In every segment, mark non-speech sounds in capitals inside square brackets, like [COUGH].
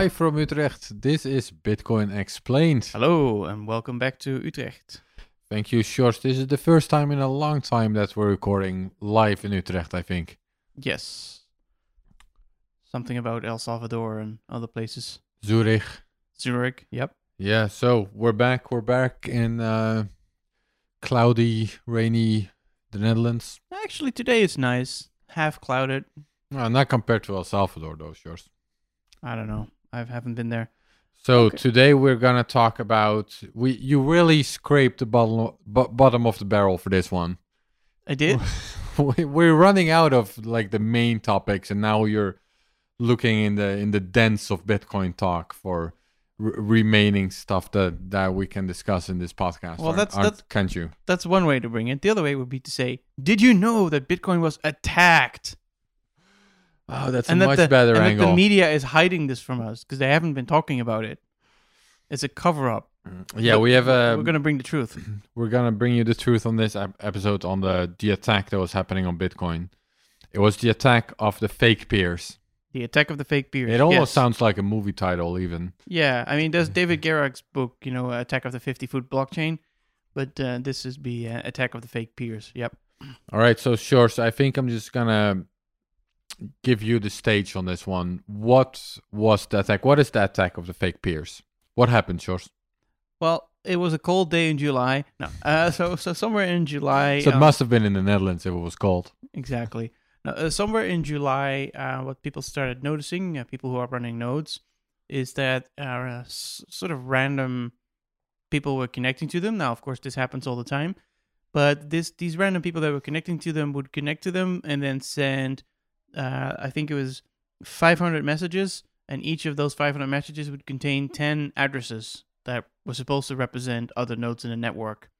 Live from Utrecht, this is Bitcoin Explained. Hello and welcome back to Utrecht. Thank you, Sjors. This is the first time in a long time that we're recording live in Utrecht, I think. Yes. Something about El Salvador and other places. Zurich. Zurich, yep. Yeah, so we're back. We're back in uh, cloudy, rainy the Netherlands. Actually, today is nice. Half clouded. Uh, not compared to El Salvador, though, Sjors. I don't know. I haven't been there. So Okay. today we're gonna talk about we. You really scraped the bottom bo- bottom of the barrel for this one. I did. [LAUGHS] We- we're running out of like the main topics, and now you're looking in the in the dents of Bitcoin talk for r- remaining stuff that that we can discuss in this podcast. Well, aren't- that's- aren't- that's- can't you? That's one way to bring it. The other way would be to say, "Did you know that Bitcoin was attacked?" Oh, that's and a that much the, better and that the media is hiding this from us because they haven't been talking about it. It's a cover up. yeah, we have a. We're gonna bring the truth. [LAUGHS] we're gonna bring you the truth on this episode on the the attack that was happening on Bitcoin. It was the attack of the fake peers. The attack of the fake peers. It almost Yes. sounds like a movie title, even. Yeah, I mean, there's David [LAUGHS] Gerard's book, you know, Attack of the 50 Foot Blockchain, but uh, this is the uh, Attack of the Fake Peers. Yep. All right, so Sjors. So I think I'm just gonna give you the stage on this one. What was the attack? What is the attack of the fake peers? What happened, Sjors? Well, it was a cold day in July. No, uh, so so somewhere in July. So it uh, must have been in the Netherlands if it was cold. exactly. Now, uh, somewhere in July, uh, what people started noticing, uh, people who are running nodes, is that uh, s- sort of random people were connecting to them. Now, of course, this happens all the time, but this these random people that were connecting to them would connect to them and then send, uh, I think it was 500 messages, and each of those 500 messages would contain 10 addresses that were supposed to represent other nodes in the network.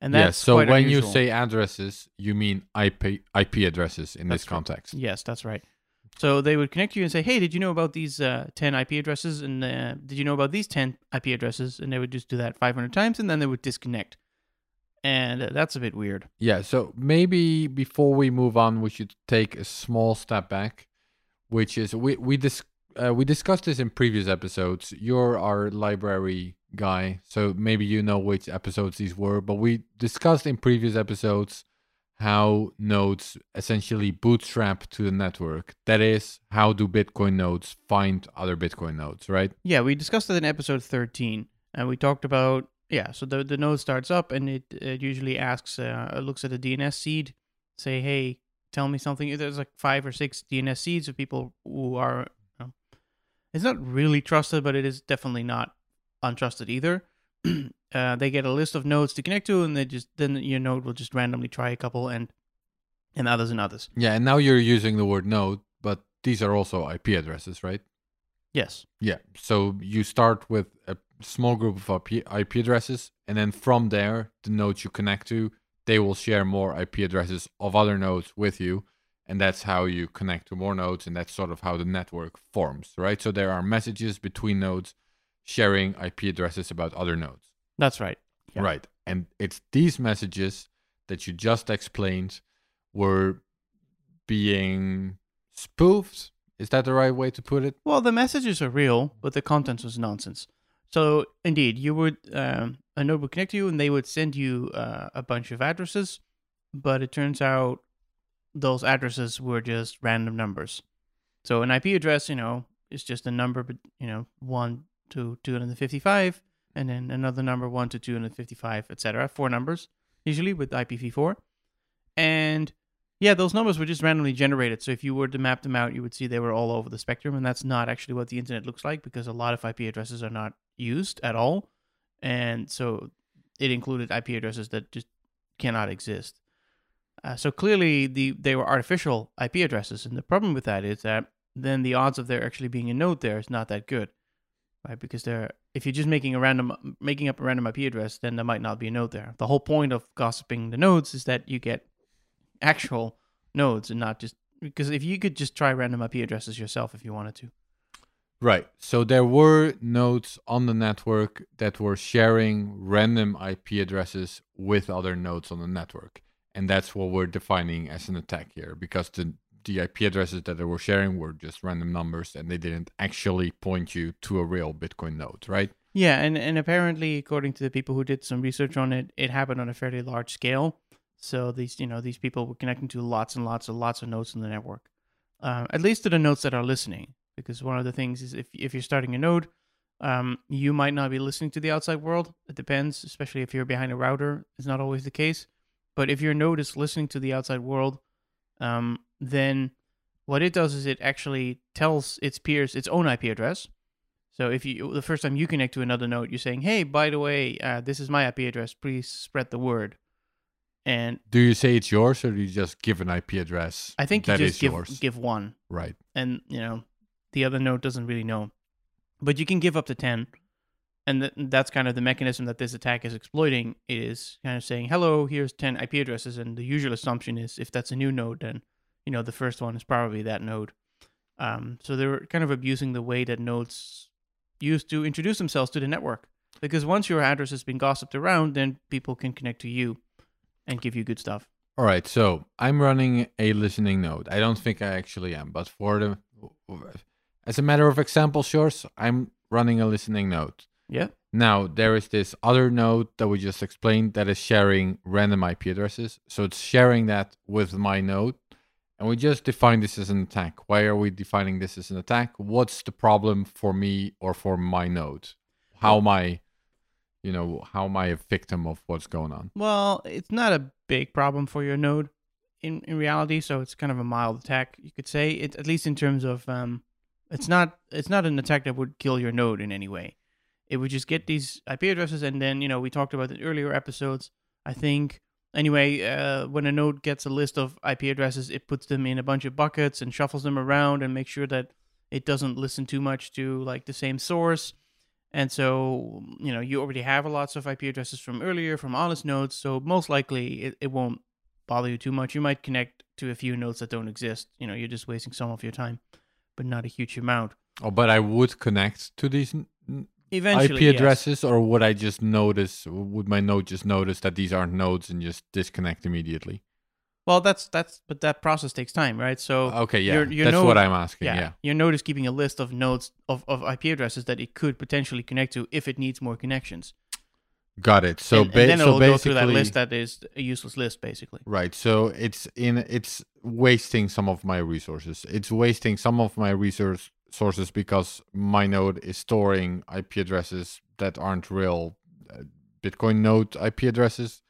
And that's yes. So when you say addresses, you mean IP IP addresses in That's this right. context. Yes, that's right. So they would connect you and say, "Hey, did you know about these uh, ten IP addresses? And uh, did you know about these ten IP addresses?" And they would just do that 500 times, and then they would disconnect. And uh, that's a bit weird. Yeah, so maybe before we move on, we should take a small step back, which is we we dis- uh, we discussed this in previous episodes. You're our library guy, so maybe you know which episodes these were. But we discussed in previous episodes how nodes essentially bootstrap to the network. That is, how do Bitcoin nodes find other Bitcoin nodes, right? Yeah, we discussed it in episode 13, and we talked about yeah. So the the node starts up, and it, it usually asks, uh, looks at a DNS seed, say, "Hey, tell me something." There's like five or six DNS seeds of people who are. You know, it's not really trusted, but it is definitely not untrusted either. [CLEARS THROAT] uh, they get a list of nodes to connect to, and they just then your node will just randomly try a couple and and others and others. Yeah, and now you're using the word node, but these are also IP addresses, right? Yes. Yeah. So you start with a small group of IP, addresses, and then from there, the nodes you connect to, they will share more IP addresses of other nodes with you. And that's how you connect to more nodes. And that's sort of how the network forms, right? So there are messages between nodes sharing IP addresses about other nodes. That's right. Yeah. Right. And it's these messages that you just explained were being spoofed. Is that the right way to put it? Well, the messages are real, but the content was nonsense. So, indeed, you would um, a node would connect to you, and they would send you uh, a bunch of addresses, but it turns out those addresses were just random numbers. So, an IP address, you know, is just a number, but you know, one to two hundred and fifty-five, and then another number one to two hundred fifty-five, etc. Four numbers usually with IPv4, and yeah, those numbers were just randomly generated. So if you were to map them out, you would see they were all over the spectrum, and that's not actually what the internet looks like because a lot of IP addresses are not used at all, and so it included IP addresses that just cannot exist. Uh, so clearly, the they were artificial IP addresses, and the problem with that is that then the odds of there actually being a node there is not that good, right? Because if you're just making a random making up a random IP address, then there might not be a node there. The whole point of gossiping the nodes is that you get actual nodes and not just because if you could just try random IP addresses yourself if you wanted to. Right. So there were nodes on the network that were sharing random IP addresses with other nodes on the network. And that's what we're defining as an attack here because the the IP addresses that they were sharing were just random numbers and they didn't actually point you to a real Bitcoin node, right? Yeah, and, and apparently, according to the people who did some research on it, it happened on a fairly large scale. So these, you know, these people were connecting to lots and lots and lots of nodes in the network, um, at least to the nodes that are listening. Because one of the things is if if you're starting a node, um, you might not be listening to the outside world. It depends, especially if you're behind a router. It's not always the case. But if your node is listening to the outside world, um, then what it does is it actually tells its peers its own IP address. So if you the first time you connect to another node, you're saying, "Hey, by the way, uh, this is my IP address. Please spread the word." And Do you say it's yours or do you just give an IP address? I think you just is give yours? give one, Right. and you know the other node doesn't really know. But you can give up to ten, and th- that's kind of the mechanism that this attack is exploiting. Is kind of saying, "Hello, here's ten IP addresses," and the usual assumption is if that's a new node, then you know the first one is probably that node. Um, so they're kind of abusing the way that nodes used to introduce themselves to the network. Because once your address has been gossiped around, then people can connect to you and give you good stuff. All right, so I'm running a listening node. I don't think I actually am, but for the as a matter of example, yours, I'm running a listening node. Yeah. Now there is this other node that we just explained that is sharing random IP addresses. So it's sharing that with my node, and we just define this as an attack. Why are we defining this as an attack? What's the problem for me or for my node? How am I, you know, how am I a victim of what's going on? Well, it's not a big problem for your node in, in reality, so it's kind of a mild attack, you could say. It at least in terms of um it's not it's not an attack that would kill your node in any way. It would just get these IP addresses and then, you know, we talked about in earlier episodes. I think anyway, uh, when a node gets a list of IP addresses, it puts them in a bunch of buckets and shuffles them around and makes sure that it doesn't listen too much to like the same source. And so, you know, you already have a lots of IP addresses from earlier from honest nodes, so most likely it, it won't bother you too much. You might connect to a few nodes that don't exist. You know, you're just wasting some of your time, but not a huge amount. Oh, but I would connect to these Eventually, IP yes. addresses, or would I just notice? Would my node just notice that these aren't nodes and just disconnect immediately? Well, that's that's but that process takes time, right? So Okay, yeah, your- your that's node- what I'm asking. yeah, Yeah. your node is keeping a list of nodes of, of IP addresses that it could potentially connect to if it needs more connections. got it. So, and, ba- and then it'll go basically, through that list that is a useless list, basically. right? So it's in it's wasting some of my resources. It's wasting some of my resource sources because my node is storing IP addresses that aren't real uh, Bitcoin node IP addresses.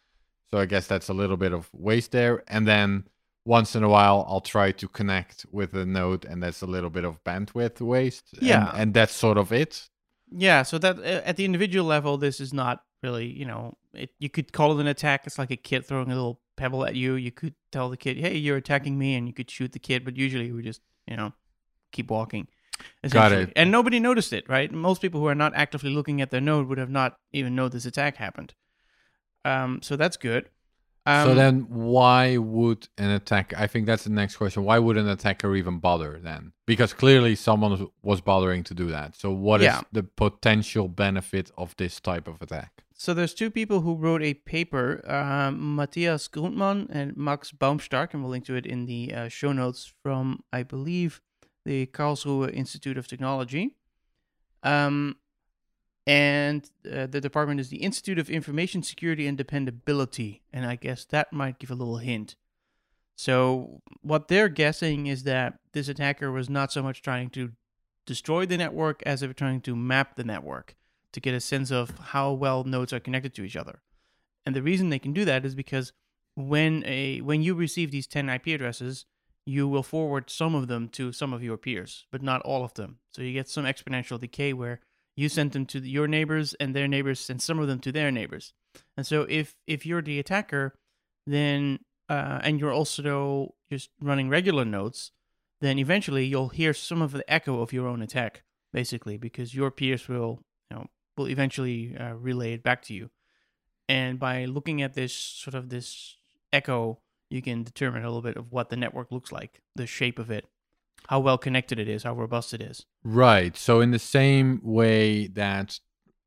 So I guess that's a little bit of waste there. And then once in a while, I'll try to connect with a node, and that's a little bit of bandwidth waste. Yeah. and, that's sort of it. Yeah, so that at the individual level, this is not really, you know, it, you could call it an attack. It's like a kid throwing a little pebble at you. You could tell the kid, "Hey, you're attacking me," and you could shoot the kid. But usually, we just, you know, keep walking. Got it. And nobody noticed it, right? Most people who are not actively looking at their node would have not even known this attack happened. Um, so that's good. Um, so then, why would an attack? I think that's the next question. Why would an attacker even bother then? Because clearly someone was- bothering to do that. So, what is Yeah. the potential benefit of this type of attack? So there's two people who wrote a paper, um, Matthias Grundmann and Max Baumstark, and we'll link to it in the uh, show notes from, I believe, the Karlsruhe Institute of Technology. Um, and uh, the department is the Institute of Information Security and Dependability, and I guess that might give a little hint. So what they're guessing is that this attacker was not so much trying to destroy the network as if trying to map the network to get a sense of how well nodes are connected to each other. And the reason they can do that is because when a when you receive these 10 IP addresses, you will forward some of them to some of your peers, but not all of them. So you get some exponential decay where you send them to your neighbors and their neighbors send some of them to their neighbors. And so if if you're the attacker, then uh, and you're also just running regular nodes, then eventually you'll hear some of the echo of your own attack, basically, because your peers will you know will eventually uh, relay it back to you. And by looking at this sort of this echo, you can determine a little bit of what the network looks like, the shape of it, how well connected it is, how robust it is. Right. So, in the same way that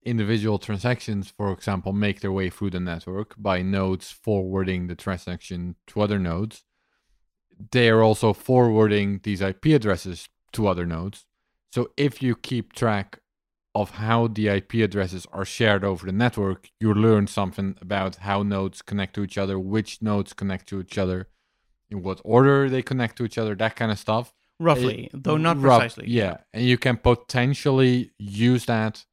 individual transactions, for example, make their way through the network by nodes forwarding the transaction to other nodes, they are also forwarding these IP addresses to other nodes. So if you keep track of how the IP addresses are shared over the network, you learn something about how nodes connect to each other, which nodes connect to each other, in what order they connect to each other, that kind of stuff. Roughly, It- though not rough- precisely. yeah, and you can potentially use that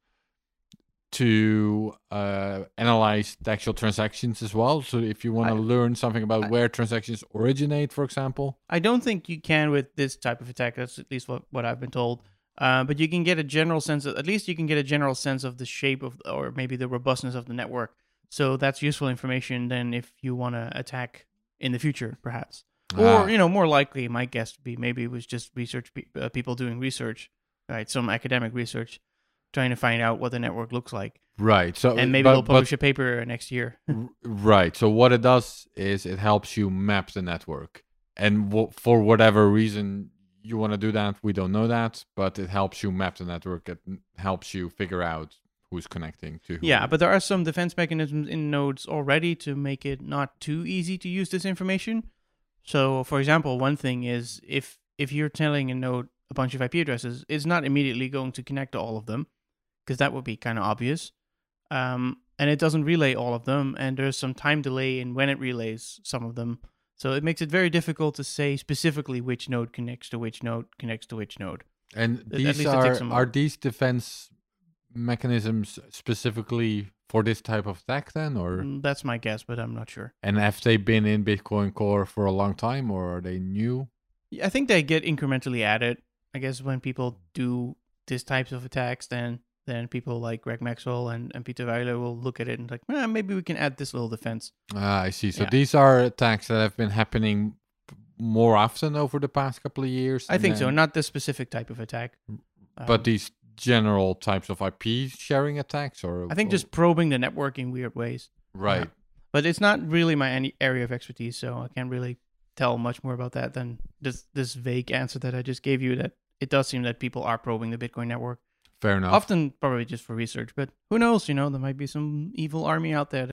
to uh, analyze the actual transactions as well. So if you want to learn something about I- where transactions originate, for example, I don't think you can with this type of attack. That's at least what, what I've been told. Uh, but you can get a general sense of, at least you can get a general sense of the shape of, or maybe the robustness of the network. So that's useful information then if you want to attack in the future, perhaps. Ah, Or, you know, more likely, my guess would be maybe it was just research, pe- uh, people doing research, right? Some academic research, trying to find out what the network looks like. right. So And maybe but- they'll but- publish a paper next year. [LAUGHS] R- Right. So what it does is it helps you map the network, and w- for whatever reason you want to do that, we don't know that, but it helps you map the network. It helps you figure out who's connecting to who. Yeah, but there are some defense mechanisms in nodes already to make it not too easy to use this information. So, for example, one thing is if if you're telling a node a bunch of IP addresses, it's not immediately going to connect to all of them because that would be kind of obvious. Um, and it doesn't relay all of them, and there's some time delay in when it relays some of them. So it makes it very difficult to say specifically which node connects to which node connects to which node. and these are are these defense mechanisms specifically for this type of attack then, or Mm, That's my guess, but I'm not sure. and have they been in Bitcoin Core for a long time, or are they new? I think they get incrementally added. I guess when people do these types of attacks, then then people like Greg Maxwell and, and Pieter Wuille will look at it and like, eh, maybe we can add this little defense. Ah, I see. So Yeah. these are attacks that have been happening more often over the past couple of years. I think so, not this specific type of attack. but Um, these general types of IP sharing attacks, or I think just probing the network in weird ways. right. But it's not really my any area of expertise, so I can't really tell much more about that than this this vague answer that I just gave you. That it does seem that people are probing the Bitcoin network, Fair enough. often probably just for research. But who knows? You know, there might be some evil army out there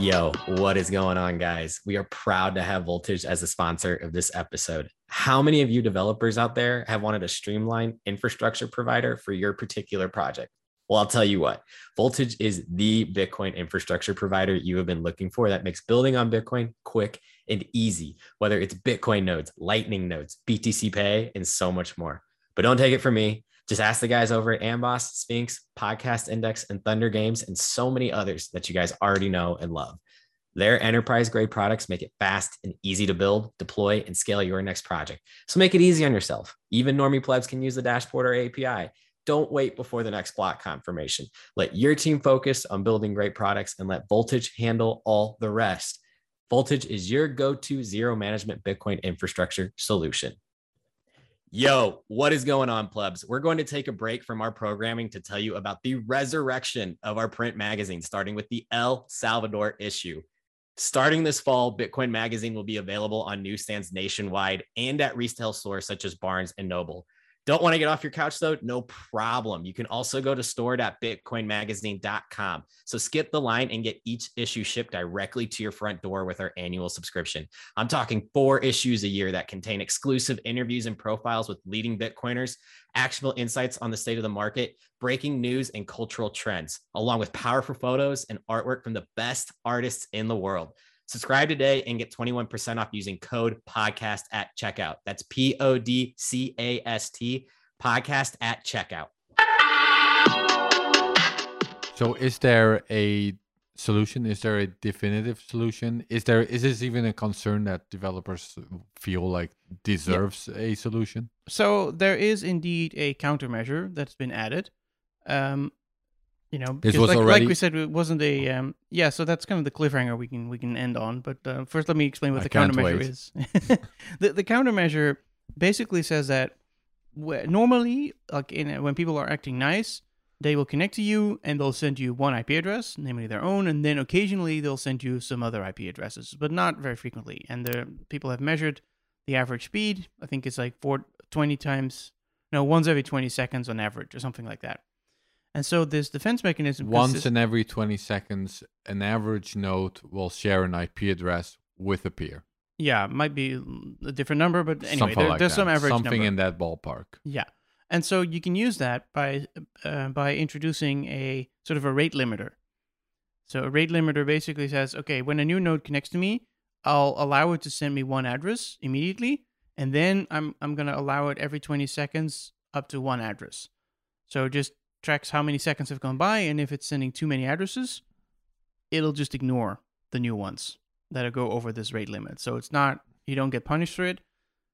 Yo, what is going on, guys? We are proud to have Voltage as a sponsor of this episode. How many of you developers out there have wanted a streamlined infrastructure provider for your particular project? Well, I'll tell you what, Voltage is the Bitcoin infrastructure provider you have been looking for that makes building on Bitcoin quick and easy, whether it's Bitcoin nodes, Lightning nodes, BTC Pay, and so much more. But don't take it from me. Just ask the guys over at Amboss, Sphinx, Podcast Index, and Thunder Games, and so many others that you guys already know and love. Their enterprise grade products make it fast and easy to build, deploy, and scale your next project. So make it easy on yourself. Even normie plebs can use the dashboard or API. Don't wait before the next block confirmation. Let your team focus on building great products and let Voltage handle all the rest. Voltage is your go to zero management Bitcoin infrastructure solution. Yo, what is going on, plebs? We're going to take a break from our programming to tell you about the resurrection of our print magazine, starting with the El Salvador issue. Starting this fall, Bitcoin Magazine will be available on newsstands nationwide and at retail stores such as Barnes and Noble. Don't want to get off your couch though? No problem. You can also go to store.bitcoinmagazine.com. So skip the line and get each issue shipped directly to your front door with our annual subscription. I'm talking four issues a year that contain exclusive interviews and profiles with leading Bitcoiners, actionable insights on the state of the market, breaking news and cultural trends, along with powerful photos and artwork from the best artists in the world. Subscribe today and get 21% off using code podcast at checkout. That's P O D C A S T podcast at checkout. So is there a solution? Is there a definitive solution? Is there is this even a concern that developers feel like deserves a solution? So there is indeed a countermeasure that's been added. Um, you know, This because was like, already- like we said, it wasn't a um, yeah. So that's kind of the cliffhanger we can we can end on. But uh, first, let me explain what I the countermeasure wait. is. [LAUGHS] the the countermeasure basically says that normally, like in when people are acting nice, they will connect to you and they'll send you one IP address, namely their own, and then occasionally they'll send you some other IP addresses, but not very frequently. And the people have measured the average speed. I think it's like four, 20 times, no, once every 20 seconds on average or something like that. And so this defense mechanism Once consists- in every 20 seconds, an average node will share an IP address with a peer. yeah, might be a different number, but anyway, Something there- like there's that. some average Something number. in that ballpark. Yeah. And so you can use that by uh, by introducing a sort of a rate limiter. So a rate limiter basically says, okay, when a new node connects to me, I'll allow it to send me one address immediately, and then I'm I'm gonna allow it every 20 seconds up to one address. So just tracks how many seconds have gone by, and if it's sending too many addresses, it'll just ignore the new ones that go over this rate limit. So it's not you don't get punished for it.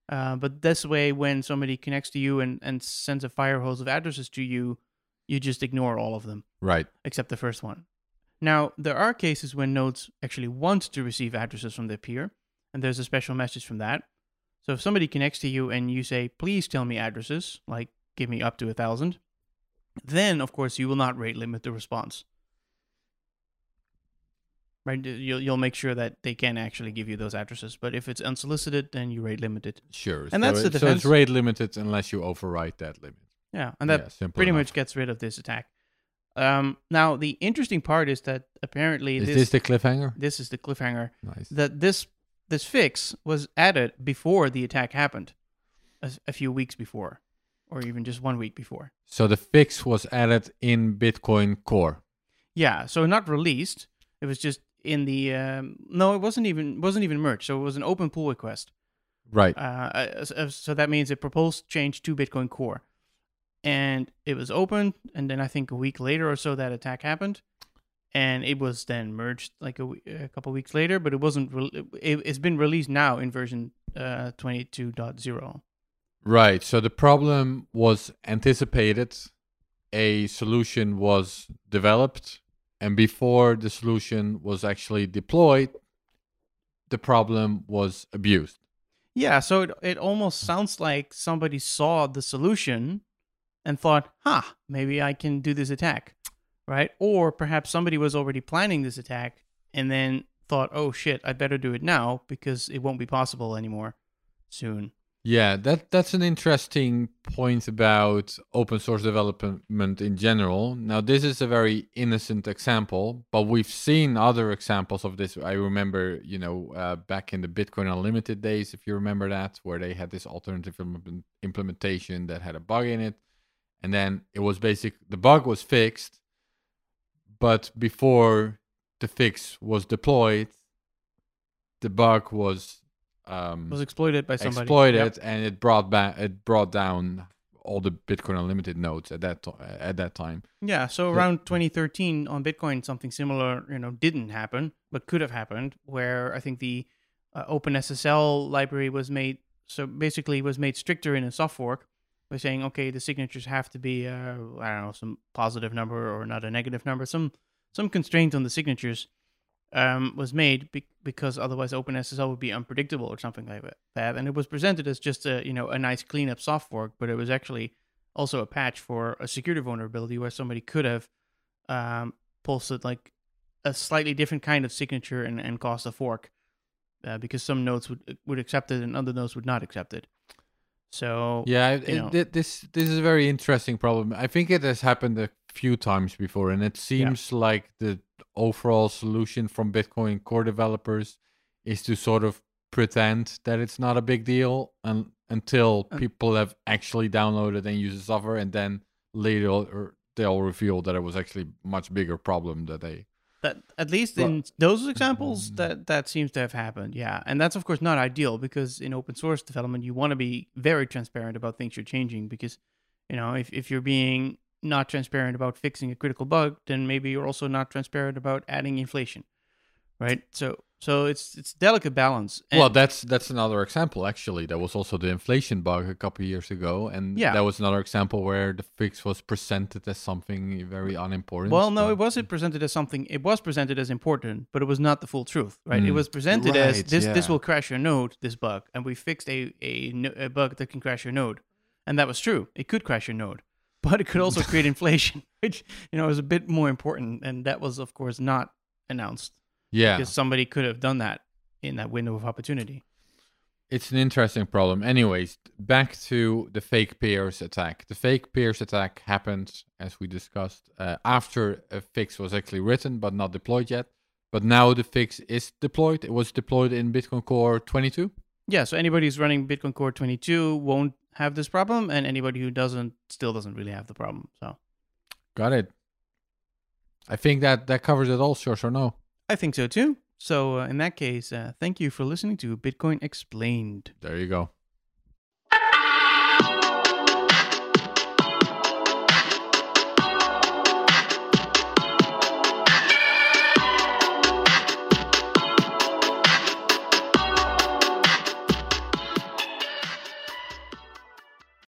Uh, but this way, when somebody connects to you and, and sends a fire hose of addresses to you, you just ignore all of them Right. except the first one. Now, there are cases when nodes actually want to receive addresses from their peer, and there's a special message from that. So if somebody connects to you and you say, please tell me addresses, like give me up to a thousand, then of course you will not rate limit the response. Right? You'll, you'll make sure that they can actually give you those addresses. But if it's unsolicited, then you rate limit it. Sure. And so that's the it- So it's rate limited unless you override that limit. Yeah. And that Yeah, pretty enough. much gets rid of this attack. Um, now, the interesting part is that apparently Is this, this the cliffhanger? this is the cliffhanger Nice. that this this fix was added before the attack happened, a, a few weeks before, or even just one week before. So the fix was added in Bitcoin Core. Yeah, so not released. It was just in the um, no, it wasn't even wasn't even merged. So it was an open pull request. Right. Uh, uh, so- so that means it proposed change to Bitcoin Core, and it was open. And then I think a week later or so, that attack happened, and it was then merged like a, a couple weeks later. But it wasn't. Re- it, it's been released now in version uh, 22.0. Right. So the problem was anticipated, a solution was developed, and before the solution was actually deployed, the problem was abused. Yeah, so it, it almost sounds like somebody saw the solution and thought, huh, maybe I can do this attack, right? Or perhaps somebody was already planning this attack and then thought, oh shit, I better do it now because it won't be possible anymore soon. Yeah, that that's an interesting point about open source development in general. Now, this is a very innocent example, but we've seen other examples of this. I remember, you know, uh, back in the Bitcoin Unlimited days, if you remember that, where they had this alternative implementation that had a bug in it, and then it was basic. The bug was fixed, but before the fix was deployed, the bug was um, was exploited by somebody. exploited Yep. and it brought back it brought down all the bitcoin unlimited nodes at that to- at that time Yeah, so around 2013 on Bitcoin, something similar, you know, didn't happen, but could have happened. Where I think the uh, OpenSSL library was made, so basically was made stricter in a soft fork by saying, okay, the signatures have to be, uh, I don't know, some positive number or not a negative number, some some constraint on the signatures um, was made be- because otherwise OpenSSL would be unpredictable or something like that. And it was presented as just a, you know, a nice cleanup soft fork, but it was actually also a patch for a security vulnerability where somebody could have um, posted like a slightly different kind of signature and, and caused a fork uh, because some nodes would would accept it and other nodes would not accept it. So yeah it, it- this this is a very interesting problem i think it has happened a few times before and it seems like the overall solution from bitcoin core developers is to sort of pretend that it's not a big deal un- until Uh, people have actually downloaded and used the software and then later they'll reveal that it was actually much bigger problem that they that at least in those examples Mm. that that seems to have happened yeah and that's of course not ideal because in open source development you want to be very transparent about things you're changing because you know if, if you're being not transparent about fixing a critical bug then maybe you're also not transparent about adding inflation right so so it's it's delicate balance and well, that's that's another example. Actually, That was also the inflation bug a couple of years ago, and Yeah. that was another example where the fix was presented as something very unimportant. well no it wasn't presented as something it was presented as important but it was not the full truth right it Mm. was presented as Right, this this yeah. will crash your node this bug and we fixed a, a a bug that can crash your node and that was true it could crash your node but it could also [LAUGHS] create inflation [LAUGHS] which you know is a bit more important and that was of course not announced Yeah, because somebody could have done that in that window of opportunity It's an interesting problem. Anyways, back to the fake peers attack. The fake peers attack happened, as we discussed, uh, after a fix was actually written but not deployed yet. But now the fix is deployed. It was deployed in Bitcoin Core 22. Yeah, so anybody who's running Bitcoin Core 22 won't have this problem, and anybody who doesn't still doesn't really have the problem. So Got it. I think that that covers it all, Sjors or no? I think so too. So uh, in that case, uh, thank you for listening to Bitcoin Explained. There you go.